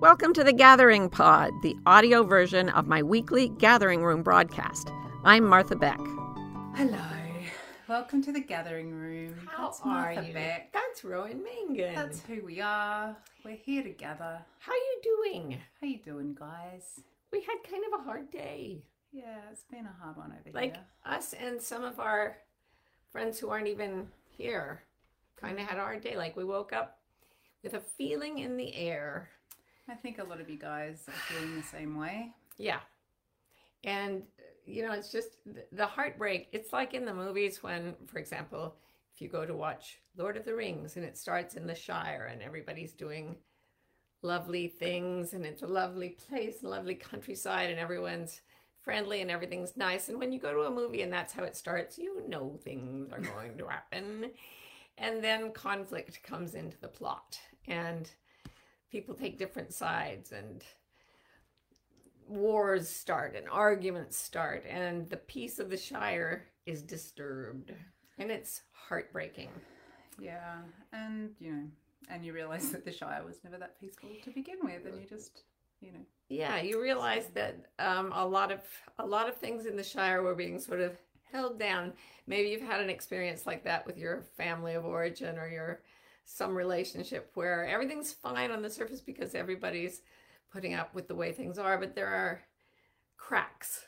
Welcome to the Gathering Pod, the audio version of my weekly Gathering Room broadcast. I'm Martha Beck. Hello. Welcome to the Gathering Room. How That's are Martha you? Beck. That's Rowan Mangan. That's who we are. We're here together. How you doing? How you doing, guys? We had kind of a hard day. Yeah, it's been a hard one over Like here. Like us and some of our friends who aren't even here kind of had a hard day. Like we woke up with a feeling in the air. I think a lot of you guys are feeling the same way. Yeah. And, you know, it's just the heartbreak. It's like in the movies when, for example, if you go to watch Lord of the Rings and it starts in the Shire and everybody's doing lovely things and it's a lovely place, lovely countryside, and everyone's friendly and everything's nice. And when you go to a movie and that's how it starts, you know things are going to happen. And then conflict comes into the plot and people take different sides and wars start and arguments start and the peace of the shire is disturbed and it's heartbreaking. Yeah, and you know, and you realise that the Shire was never that peaceful to begin with, and you just, you know, yeah you realize that um, a lot of a lot of things in the shire were being sort of held down. Maybe you've had an experience like that with your family of origin or your some relationship where everything's fine on the surface because everybody's putting up with the way things are but there are cracks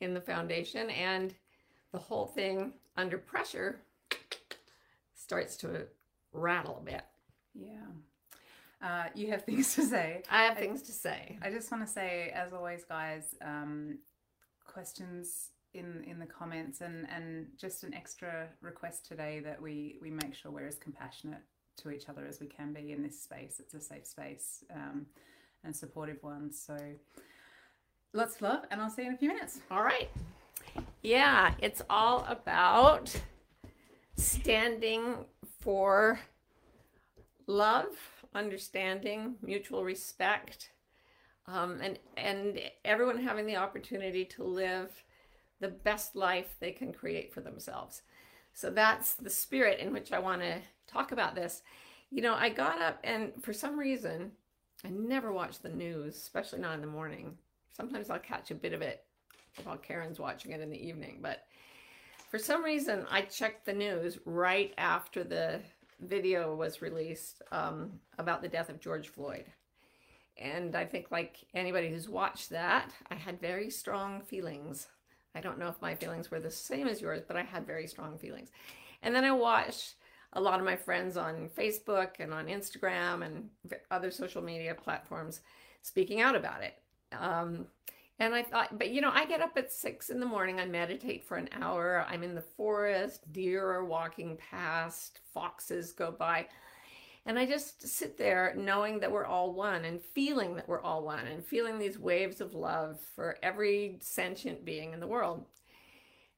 in the foundation and the whole thing under pressure starts to rattle a bit yeah. Uh, you have things to say. i have things to say I just want to say, as always, guys, um, questions in in the comments, and and just an extra request today that we we make sure we're as compassionate to each other as we can be in this space. It's a safe space um, and supportive one. So lots of love, and I'll see you in a few minutes. All right. Yeah, it's all about standing for love, understanding, mutual respect, um, and and everyone having the opportunity to live the best life they can create for themselves. So that's the spirit in which I want to talk about this. You know, I got up and for some reason, I never watch the news, especially not in the morning. Sometimes I'll catch a bit of it while Karen's watching it in the evening. But for some reason, I checked the news right after the video was released um, about the death of George Floyd. And I think, like anybody who's watched that, I had very strong feelings. I don't know if my feelings were the same as yours, but I had very strong feelings. And then I watched a lot of my friends on Facebook and on Instagram and other social media platforms speaking out about it. Um, and I thought, but you know, I get up at six in the morning, I meditate for an hour, I'm in the forest, deer are walking past, foxes go by. And I just sit there knowing that we're all one and feeling that we're all one and feeling these waves of love for every sentient being in the world.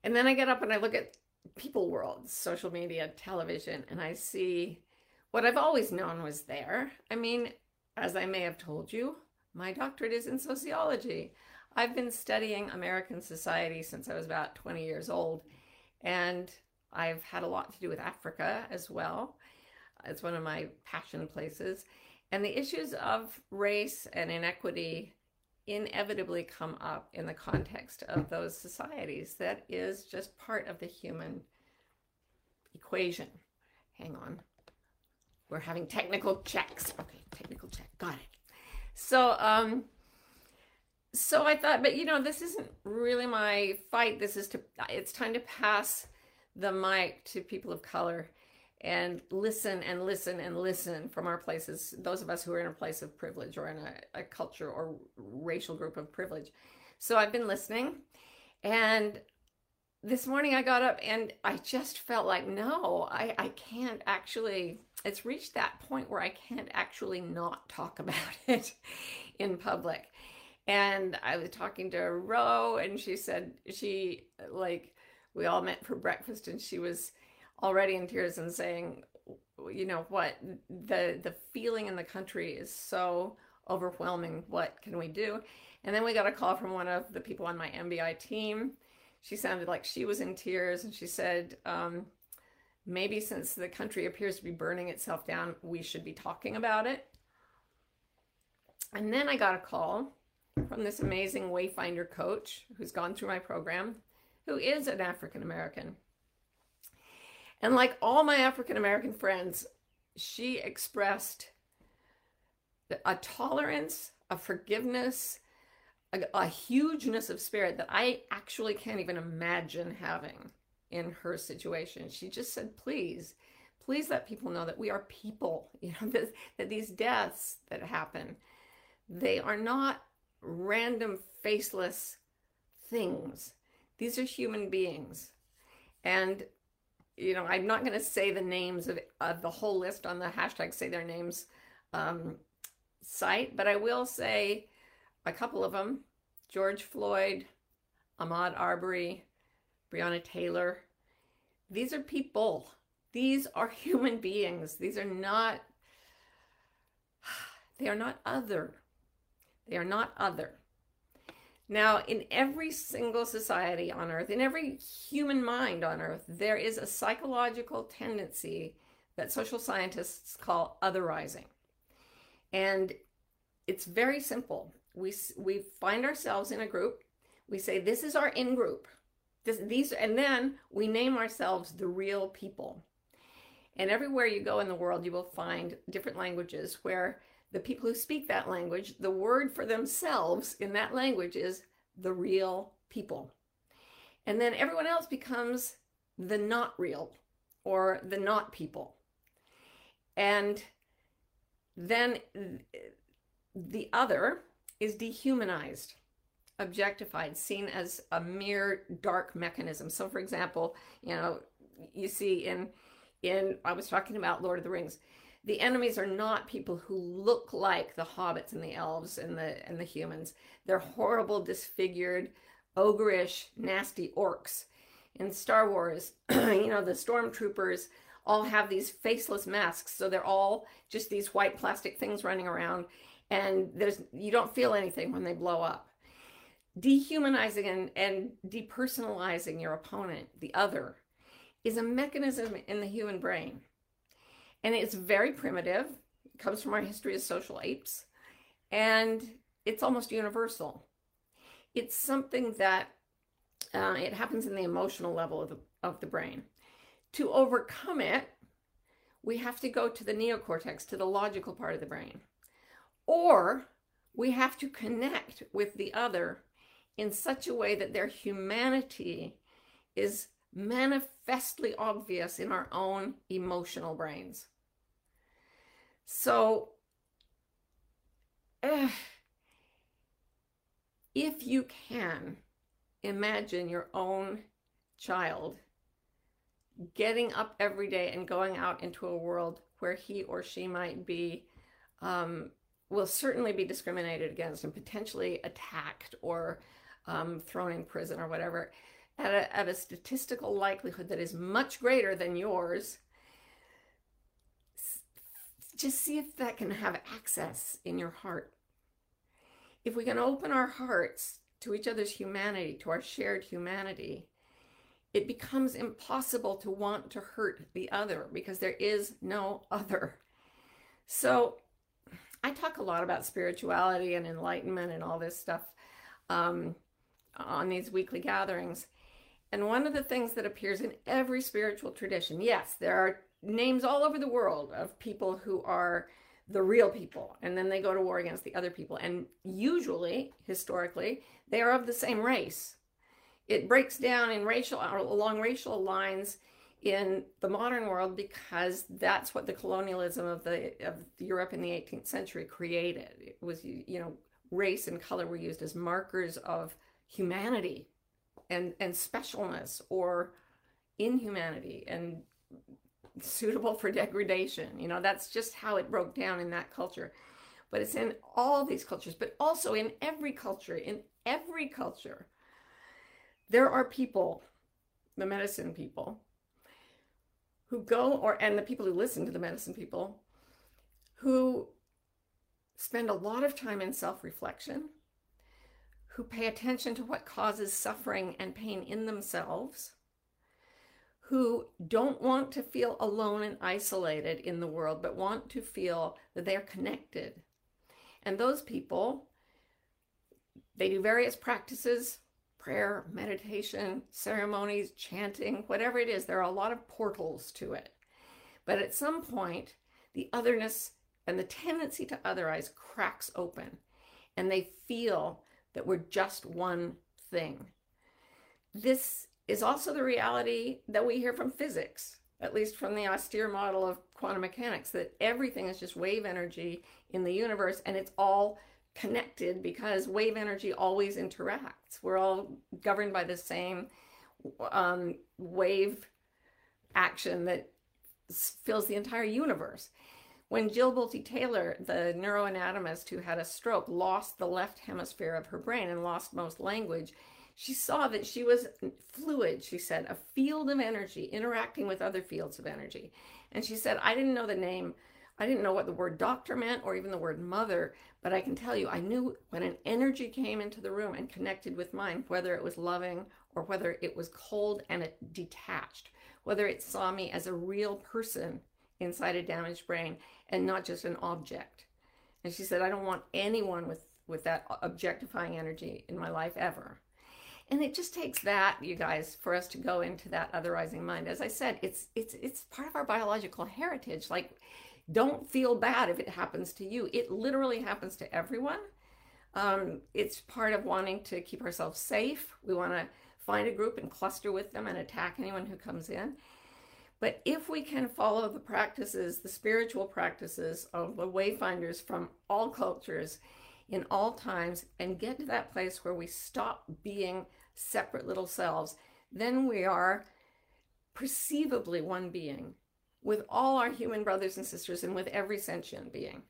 And then I get up and I look at people world, social media, television, and I see what I've always known was there. I mean, as I may have told you, my doctorate is in sociology. I've been studying American society since I was about 20 years old, and I've had a lot to do with Africa as well. It's one of my passion places. And the issues of race and inequity inevitably come up in the context of those societies. That is just part of the human equation. Hang on. We're having technical checks. Okay, technical check. Got it. So, um, so I thought, but you know, this isn't really my fight. This is to, it's time to pass the mic to people of color and listen and listen and listen from our places, those of us who are in a place of privilege or in a, a culture or racial group of privilege. So I've been listening. And this morning I got up and I just felt like, no, I, I can't actually, it's reached that point where I can't actually not talk about it in public. And I was talking to Ro, and she said she, like, we all met for breakfast, and she was already in tears and saying, you know what, the the feeling in the country is so overwhelming. What can we do? And then we got a call from one of the people on my MBI team. She sounded like she was in tears, and she said, um, maybe since the country appears to be burning itself down, we should be talking about it. And then I got a call from this amazing Wayfinder coach who's gone through my program, who is an African American. And like all my African American friends, she expressed a tolerance, a forgiveness, a, a, hugeness of spirit that I actually can't even imagine having in her situation. She just said, please, please let people know that we are people, you know, that, that these deaths that happen, they are not random faceless things. These are human beings. And, you know, I'm not going to say the names of, of, the whole list on the hashtag say their names um, site, but I will say a couple of them George Floyd, Ahmaud Arbery, Breonna Taylor. These are people. These are human beings. These are not, they are not other. They are not other. Now, in every single society on earth, in every human mind on earth, there is a psychological tendency that social scientists call otherizing. And it's very simple. We, we find ourselves in a group, we say, This is our in group. This, these, and then we name ourselves the real people. And everywhere you go in the world, you will find different languages where the people who speak that language, the word for themselves in that language is the real people. And then everyone else becomes the not real or the not people. And then the other is dehumanized, objectified, seen as a mere dark mechanism. So for example, you know, you see in in I was talking about Lord of the Rings the enemies are not people who look like the hobbits and the elves and the and the humans. They're horrible, disfigured, ogreish, nasty orcs. In Star Wars, you know, the stormtroopers all have these faceless masks, so they're all just these white plastic things running around, and there's you don't feel anything when they blow up. Dehumanizing and, and depersonalizing your opponent, the other, is a mechanism in the human brain and it's very primitive. It comes from our history as social apes. And it's almost universal. It's something that uh, it happens in the emotional level of the, of the brain. To overcome it, we have to go to the neocortex, to the logical part of the brain. Or we have to connect with the other in such a way that their humanity is manifestly obvious in our own emotional brains. So, uh, if you can imagine your own child getting up every day and going out into a world where he or she might be, um, will certainly be discriminated against and potentially attacked or um, thrown in prison or whatever, at a, a statistical likelihood that is much greater than yours just see if that can have access in your heart. If we can open our hearts to each other's humanity, to our shared humanity, it becomes impossible to want to hurt the other because there is no other. So, I talk a lot about spirituality and enlightenment and all this stuff um, on these weekly gatherings. And one of the things that appears in every spiritual tradition, yes, there are names all over the world of people who are the real people and then they go to war against the other people. And usually historically they are of the same race. It breaks down in racial along racial lines in the modern world because that's what the colonialism of the of Europe in the 18th century created. It was you know race and color were used as markers of humanity and and specialness or inhumanity and suitable for degradation. You know, that's just how it broke down in that culture. But it's in all these cultures, but also in every culture, in every culture, there are people, the medicine people, who go or and the people who listen to the medicine people who spend a lot of time in self-reflection who pay attention to what causes suffering and pain in themselves who don't want to feel alone and isolated in the world, but want to feel that they're connected. And those people, they do various practices prayer, meditation, ceremonies, chanting, whatever it is. There are a lot of portals to it. But at some point, the otherness and the tendency to otherize cracks open, and they feel that we're just one thing. This is also the reality that we hear from physics, at least from the austere model of quantum mechanics, that everything is just wave energy in the universe and it's all connected because wave energy always interacts. We're all governed by the same um, wave action that fills the entire universe. When Jill Bolte Taylor, the neuroanatomist who had a stroke, lost the left hemisphere of her brain and lost most language, she saw that she was fluid, she said, a field of energy interacting with other fields of energy. And she said, I didn't know the name I didn't know what the word doctor meant or even the word mother, but I can tell you, I knew when an energy came into the room and connected with mine, whether it was loving or whether it was cold and it detached, whether it saw me as a real person inside a damaged brain and not just an object. And she said, I don't want anyone with, with that objectifying energy in my life ever. And it just takes that, you guys, for us to go into that otherizing mind. As I said, it's it's it's part of our biological heritage. Like don't feel bad if it happens to you. It literally happens to everyone. Um, it's part of wanting to keep ourselves safe. We want to find a group and cluster with them and attack anyone who comes in. But if we can follow the practices, the spiritual practices of the wayfinders from all cultures in all times and get to that place where we stop being separate little selves, then we are perceivably one being with all our human brothers and sisters and with every sentient being.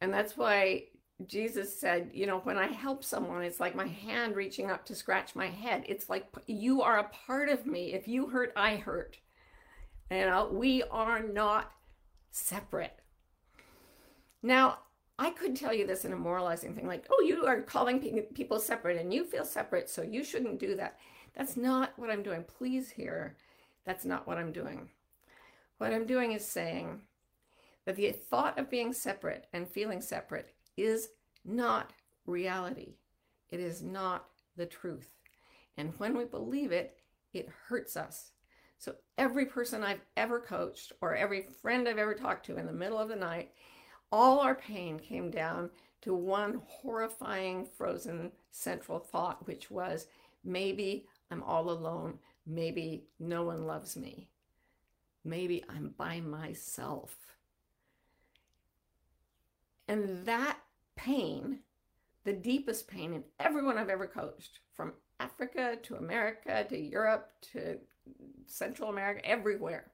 And that's why Jesus said, you know, when I help someone, it's like my hand reaching up to scratch my head. It's like you are a part of me. If you hurt, I hurt. You know, we are not separate. Now, I could tell you this in a moralizing thing like, oh, you are calling people separate and you feel separate, so you shouldn't do that. That's not what I'm doing. Please hear, that's not what I'm doing. What I'm doing is saying that the thought of being separate and feeling separate is not reality. It is not the truth. And when we believe it, it hurts us. So every person I've ever coached or every friend I've ever talked to in the middle of the night, all our pain came down to one horrifying frozen central thought, which was maybe I'm all alone. Maybe no one loves me. Maybe I'm by myself. And that pain, the deepest pain in everyone I've ever coached, from Africa to America to Europe to Central America, everywhere,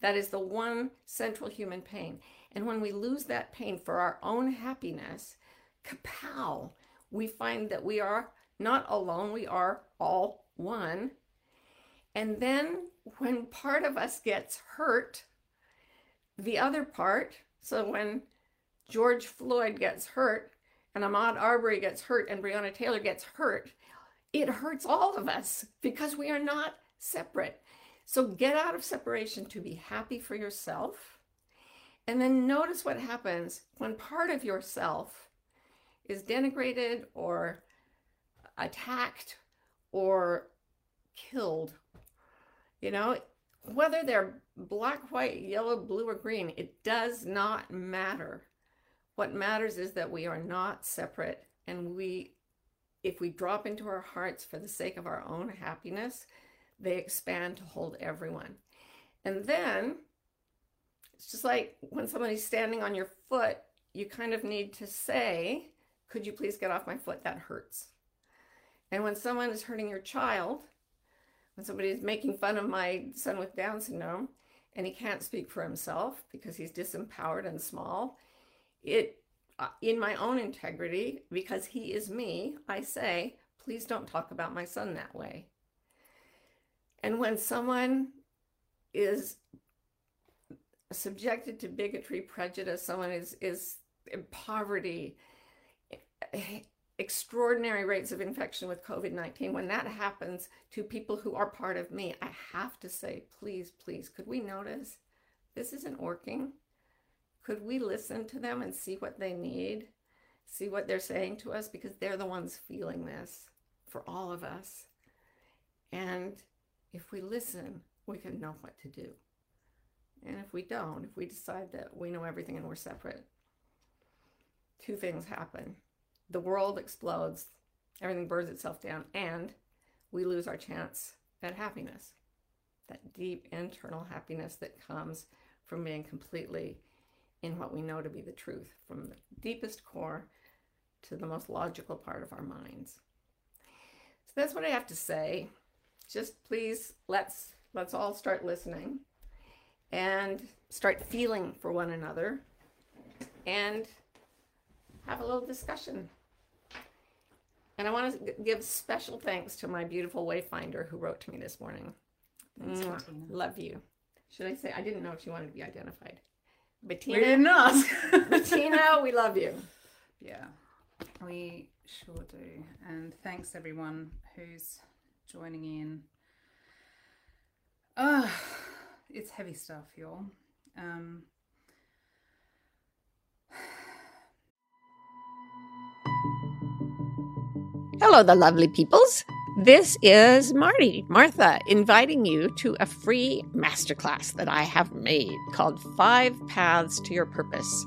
that is the one central human pain. And when we lose that pain for our own happiness, kapow, we find that we are not alone, we are all one. And then when part of us gets hurt, the other part, so when George Floyd gets hurt and Ahmaud Arbery gets hurt and Breonna Taylor gets hurt, it hurts all of us because we are not separate. So get out of separation to be happy for yourself. And then notice what happens when part of yourself is denigrated or attacked or killed you know, whether they're black, white, yellow, blue, or green, it does not matter. What matters is that we are not separate and we if we drop into our hearts for the sake of our own happiness, they expand to hold everyone. And then it's just like when somebody's standing on your foot, you kind of need to say, Could you please get off my foot? That hurts. And when someone is hurting your child, when somebody's making fun of my son with Down syndrome and he can't speak for himself because he's disempowered and small, it uh, in my own integrity, because he is me, I say, please don't talk about my son that way. And when someone is subjected to bigotry, prejudice, someone is is in poverty, extraordinary rates of infection with COVID 19, when that happens to people who are part of me, I have to say, please, please, could we notice this isn't working? Could we listen to them and see what they need? see what they're saying to us because they're the ones feeling this for all of us. And if we listen, we can know what to do. And if we don't, if we decide that we know everything and we're separate, two things happen. The world explodes, everything burns itself down, and we lose our chance at happiness. That deep internal happiness that comes from being completely in what we know to be the truth, from the deepest core to the most logical part of our minds. So that's what I have to say. Just please let's let's all start listening and start feeling for one another and have a little discussion. And I want to give special thanks to my beautiful wayfinder who wrote to me this morning. Thanks, Love you. Should I say? I didn't know if she wanted to be identified. Bettina. We didn't ask. Bettina, we love you. Yeah, we sure do. And thanks everyone who's joining in. Ah, it's heavy stuff, y'all. Um, Hello, the lovely peoples. This is Marty, Martha, inviting you to a free masterclass that I have made called Five Paths to Your Purpose.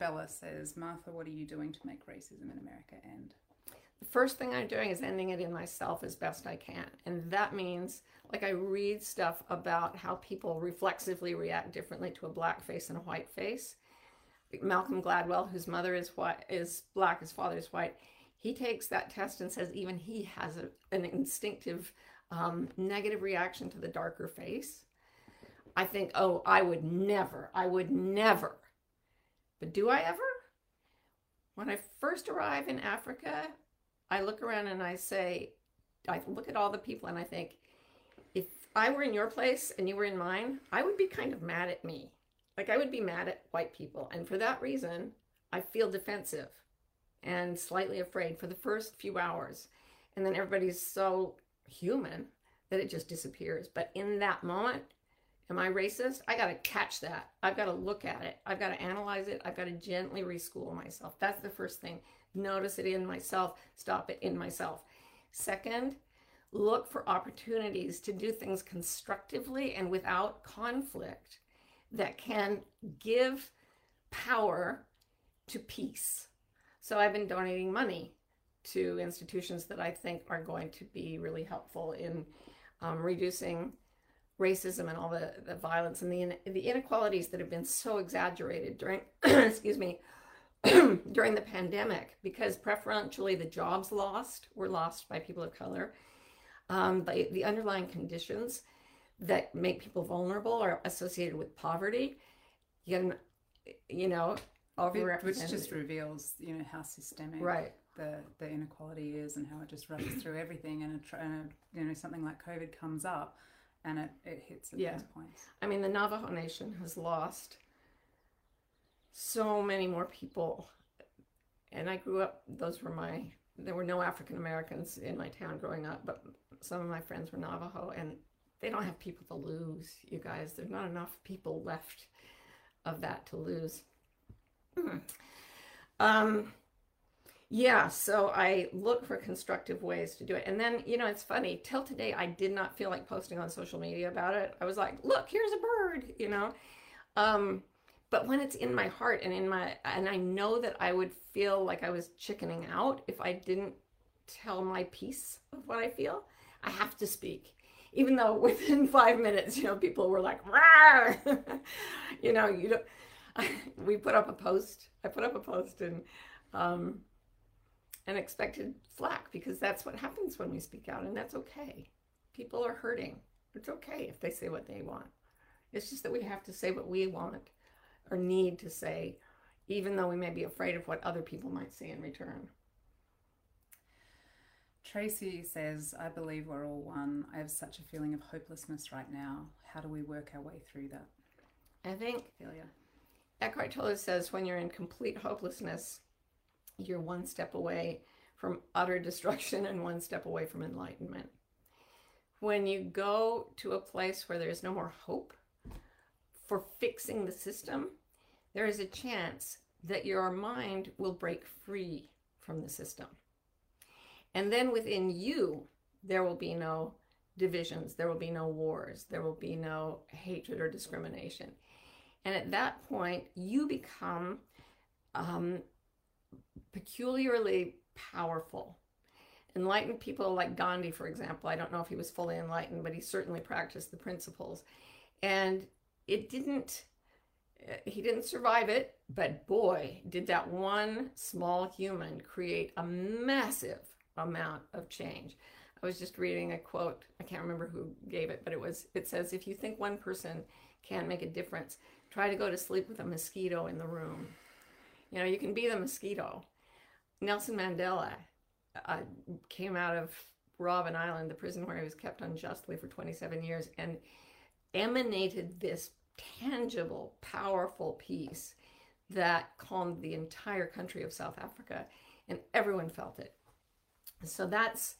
Annabella says, Martha, what are you doing to make racism in America end? The first thing I'm doing is ending it in myself as best I can. And that means, like, I read stuff about how people reflexively react differently to a black face and a white face. Malcolm Gladwell, whose mother is white, is black, his father is white. He takes that test and says even he has a, an instinctive um, negative reaction to the darker face. I think, oh, I would never, I would never. But do I ever? When I first arrive in Africa, I look around and I say, I look at all the people and I think, if I were in your place and you were in mine, I would be kind of mad at me. Like I would be mad at white people. And for that reason, I feel defensive and slightly afraid for the first few hours. And then everybody's so human that it just disappears. But in that moment, am I racist? I got to catch that. I've got to look at it. I've got to analyze it. I've got to gently reschool myself. That's the first thing. Notice it in myself, stop it in myself. Second, look for opportunities to do things constructively and without conflict that can give power to peace. So I've been donating money to institutions that I think are going to be really helpful in um, reducing racism and all the, the violence and the, the inequalities that have been so exaggerated during, excuse me, during the pandemic because preferentially the jobs lost were lost by people of color. Um, the, the underlying conditions that make people vulnerable are associated with poverty. You, you know, which just reveals, you know, how systemic right. the the inequality is and how it just runs through everything. And, a, and a, you know, something like COVID comes up, and it, it hits at yeah. those points. I mean, the Navajo Nation has lost so many more people, and I grew up. Those were my. There were no African Americans in my town growing up, but some of my friends were Navajo, and they don't have people to lose, you guys. There's not enough people left of that to lose. Hmm. Um, yeah, so I look for constructive ways to do it. And then, you know, it's funny, till today, I did not feel like posting on social media about it. I was like, look, here's a bird, you know. Um, but when it's in my heart and in my, and I know that I would feel like I was chickening out if I didn't tell my piece of what I feel, I have to speak even though within five minutes, you know, people were like, you know, you know, we put up a post. I put up a post and um, and expected flack because that's what happens when we speak out, and that's okay. People are hurting. It's okay if they say what they want. It's just that we have to say what we want or need to say even though we may be afraid of what other people might say in return. Tracy says, I believe we're all one. I have such a feeling of hopelessness right now. How do we work our way through that? I think Failure. Eckhart Tolle says when you're in complete hopelessness, you're one step away from utter destruction and one step away from enlightenment. When you go to a place where there's no more hope for fixing the system, there is a chance that your mind will break free from the system. And then within you, there will be no divisions, there will be no wars, there will be no hatred or discrimination. And at that point, you become um, peculiarly powerful. Enlightened people like Gandhi, for example, I don't know if he was fully enlightened, but he certainly practiced the principles. And it didn't, he didn't survive it, but boy, did that one small human create a massive amount of change. I was just reading a quote, I can't remember who gave it, but it was, it says, if you think one person can't make a difference, try to go to sleep with a mosquito in the room. You know, you can be the mosquito. Nelson Mandela uh, came out of Robben Island, the prison where he was kept unjustly for 27 years, and emanated this tangible, powerful peace that calmed the entire country of South Africa, and everyone felt it. So that's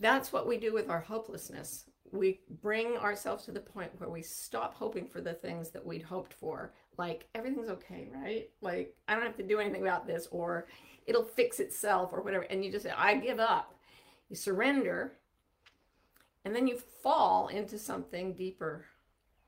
that's what we do with our hopelessness. We bring ourselves to the point where we stop hoping for the things that we'd hoped for, like everything's okay, right? Like I don't have to do anything about this, or it'll fix itself, or whatever. And you just say, I give up. You surrender, and then you fall into something deeper,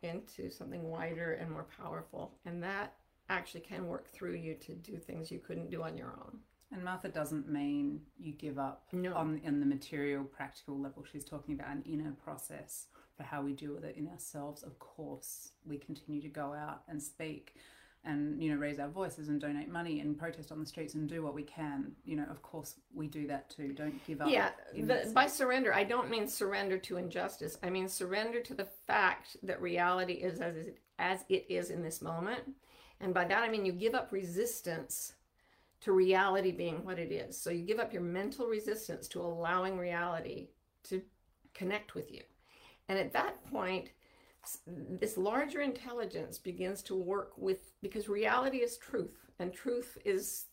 into something wider and more powerful. And that actually can work through you to do things you couldn't do on your own. And Martha doesn't mean you give up No. on in the material, practical level. She's talking about an inner process for how we deal with it in ourselves. Of course, we continue to go out and speak and you know raise our voices and donate money and protest on the streets and do what we can. You know, of course, we do that too. Don't give up. Yeah, by surrender, I don't mean surrender to injustice. I mean surrender to the fact that reality is as it, as it is in this moment. And by that, I mean you give up resistance to reality being what it is. So you give up your mental resistance to allowing reality to connect with you. And at that point, this larger intelligence begins to work with, because reality is truth, and truth is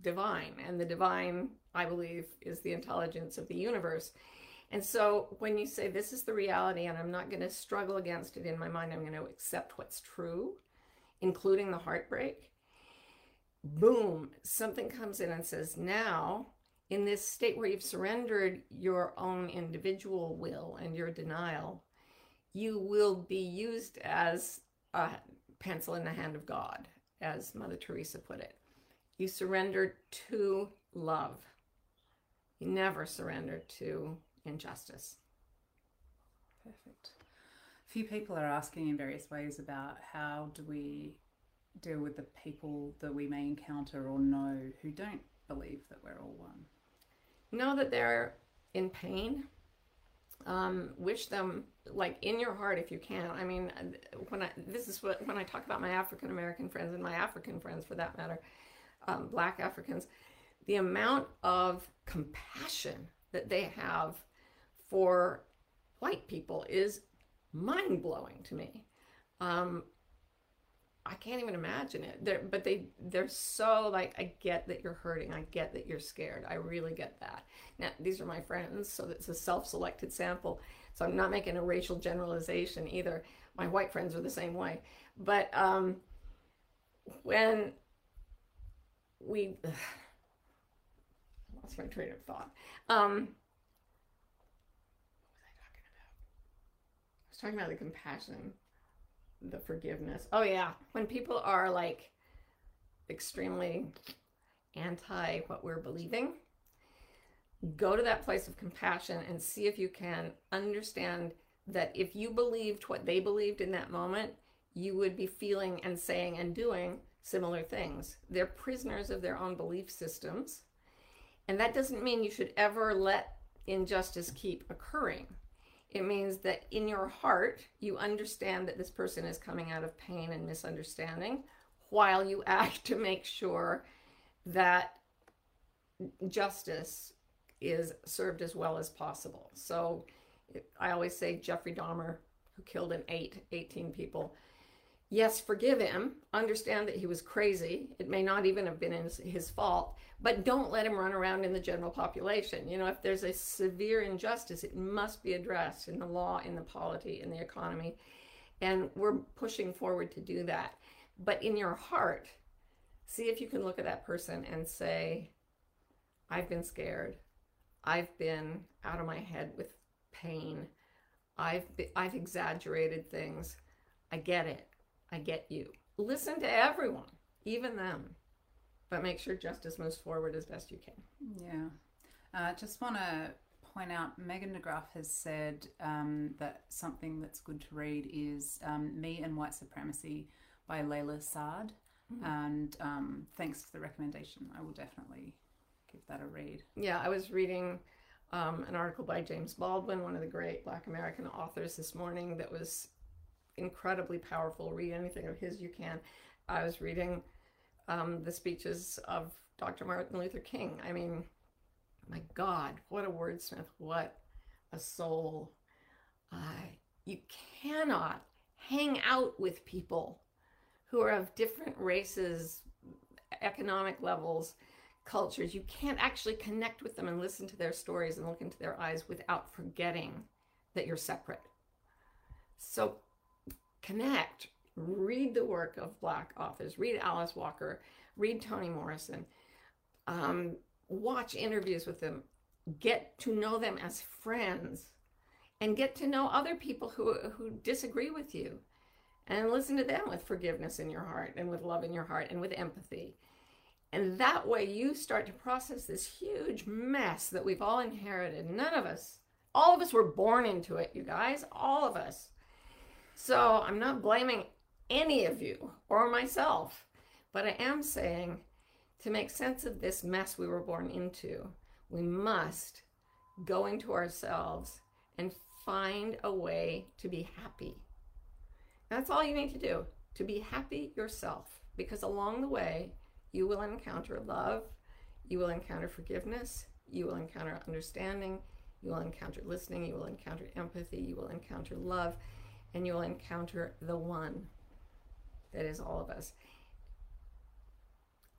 divine. And the divine, I believe, is the intelligence of the universe. And so when you say, This is the reality, and I'm not going to struggle against it in my mind, I'm going to accept what's true, including the heartbreak, boom, something comes in and says, Now, in this state where you've surrendered your own individual will and your denial, you will be used as a pencil in the hand of God, as Mother Teresa put it. You surrender to love. You never surrender to injustice. Perfect. A few people are asking in various ways about how do we deal with the people that we may encounter or know who don't believe that we're all one. Know that they're in pain. Um, wish them like in your heart if you can. I mean, when I this is what when I talk about my African American friends and my African friends for that matter, um, Black Africans, the amount of compassion that they have for white people is mind blowing to me. Um, I can't even imagine it. They're, but they they're so like I get that you're hurting. I get that you're scared. I really get that. Now these are my friends, so it's a self-selected sample. So I'm not making a racial generalization either. My white friends are the same way. But um, when we lost my train of thought. Um, what was I talking about? I was talking about the compassion the forgiveness. Oh yeah, when people are like extremely anti what we're believing, go to that place of compassion and see if you can understand that if you believed what they believed in that moment, you would be feeling and saying and doing similar things. They're prisoners of their own belief systems. And that doesn't mean you should ever let injustice keep occurring. It means that in your heart, you understand that this person is coming out of pain and misunderstanding. while you act to make sure that justice is served as well as possible. So I always say Jeffrey Dahmer, who killed an eight, 18 people, yes, forgive him. Understand that he was crazy. It may not even have been his, his, fault, but don't let him run around in the general population. You know, if there's a severe injustice, it must be addressed in the law, in the polity, in the economy. And we're pushing forward to do that. But in your heart, see if you can look at that person and say, I've been scared. I've been out of my head with pain. I've I've exaggerated things. I get it. I get you. Listen to everyone, even them, but make sure justice moves forward as best you can. Yeah. Uh, just want to point out Megan DeGraff has said um, that something that's good to read is um, Me and White Supremacy by Layla Saad. Mm-hmm. And um, thanks for the recommendation. I will definitely give that a read. Yeah, I was reading um, an article by James Baldwin, one of the great Black American authors, this morning that was incredibly powerful. Read anything of his you can. I was reading um, the speeches of Dr. Martin Luther King. I mean, my God, what a wordsmith! What a soul! Uh, you cannot hang out with people who are of different races, economic levels, cultures. You can't actually connect with them and listen to their stories and look into their eyes without forgetting that you're separate. So connect, read the work of Black authors, read Alice Walker, read Toni Morrison, um, watch interviews with them, get to know them as friends, and get to know other people who, who disagree with you. And listen to them with forgiveness in your heart and with love in your heart and with empathy. And that way you start to process this huge mess that we've all inherited. None of us, all of us were born into it, you guys, all of us. So I'm not blaming any of you or myself, but I am saying to make sense of this mess we were born into, we must go into ourselves and find a way to be happy. That's all you need to do to be happy yourself, because along the way, you will encounter love, you will encounter forgiveness, you will encounter understanding, you will encounter listening, you will encounter empathy, you will encounter love, and you will encounter the one that is all of us.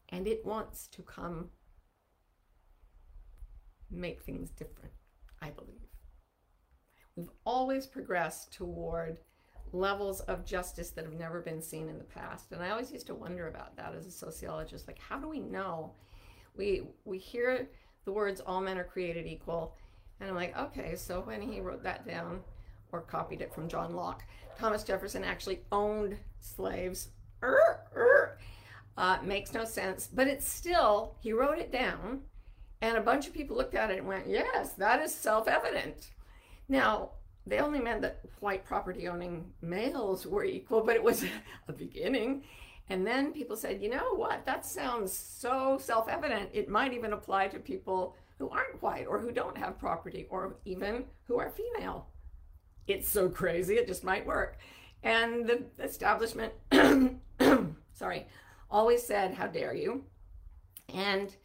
And it wants to come make things different, I believe. We've always progressed toward levels of justice that have never been seen in the past. And I always used to wonder about that as a sociologist. Like, how do we know? We we hear the words "all men are created equal," and I'm like, okay, so when he wrote that down or copied it from John Locke, Thomas Jefferson actually owned slaves. Uh, makes no sense, but it's still he wrote it down, and a bunch of people looked at it and went, "Yes, that is self-evident." Now, they only meant that white property owning males were equal, but it was a beginning. And then people said, you know what, that sounds so self evident. It might even apply to people who aren't white or who don't have property or even who are female. It's so crazy, it just might work. And the establishment, sorry, always said, how dare you? And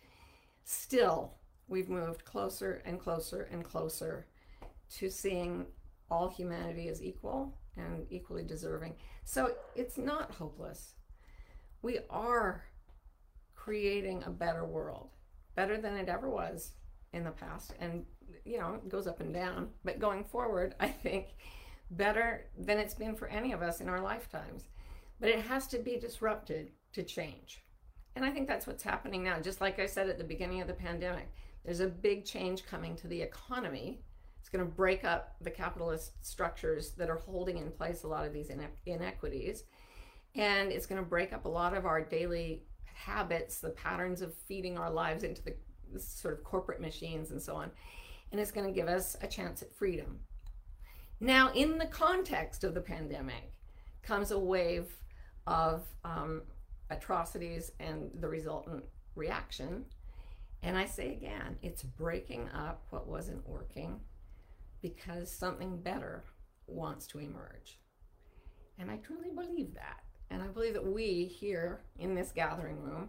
still, we've moved closer and closer and closer to seeing all humanity is equal and equally deserving. So it's not hopeless. We are creating a better world, better than it ever was in the past. And, you know, it goes up and down. But going forward, I think better than it's been for any of us in our lifetimes. But it has to be disrupted to change. And I think that's what's happening now. Just like I said at the beginning of the pandemic, there's a big change coming to the economy it's going to break up the capitalist structures that are holding in place a lot of these inequities. And it's going to break up a lot of our daily habits, the patterns of feeding our lives into the sort of corporate machines and so on. And it's going to give us a chance at freedom. Now, in the context of the pandemic, comes a wave of um, atrocities and the resultant reaction. And I say again, it's breaking up what wasn't working because something better wants to emerge. And I truly believe that. And I believe that we here in this gathering room,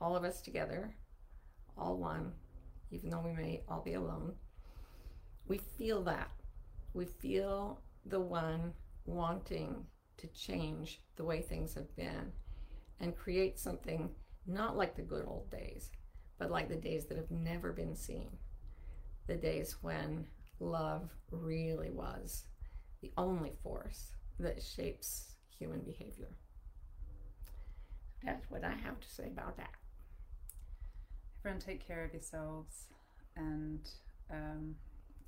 all of us together, all one, even though we may all be alone, we feel that. We feel the one wanting to change the way things have been and create something not like the good old days, but like the days that have never been seen. The days when love really was the only force that shapes human behavior. That's what I have to say about that. Everyone, take care of yourselves and um,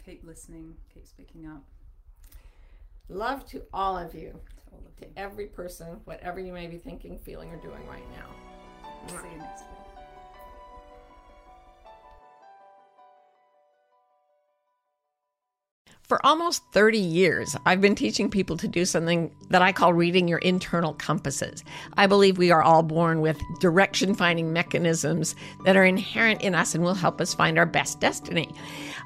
keep listening, keep speaking up. Love to all of you, To all of to you. every person, whatever you may be thinking, feeling, or doing right now. See you next week. For almost 30 years, I've been teaching people to do something that I call reading your internal compasses. I believe we are all born with direction finding mechanisms that are inherent in us and will help us find our best destiny.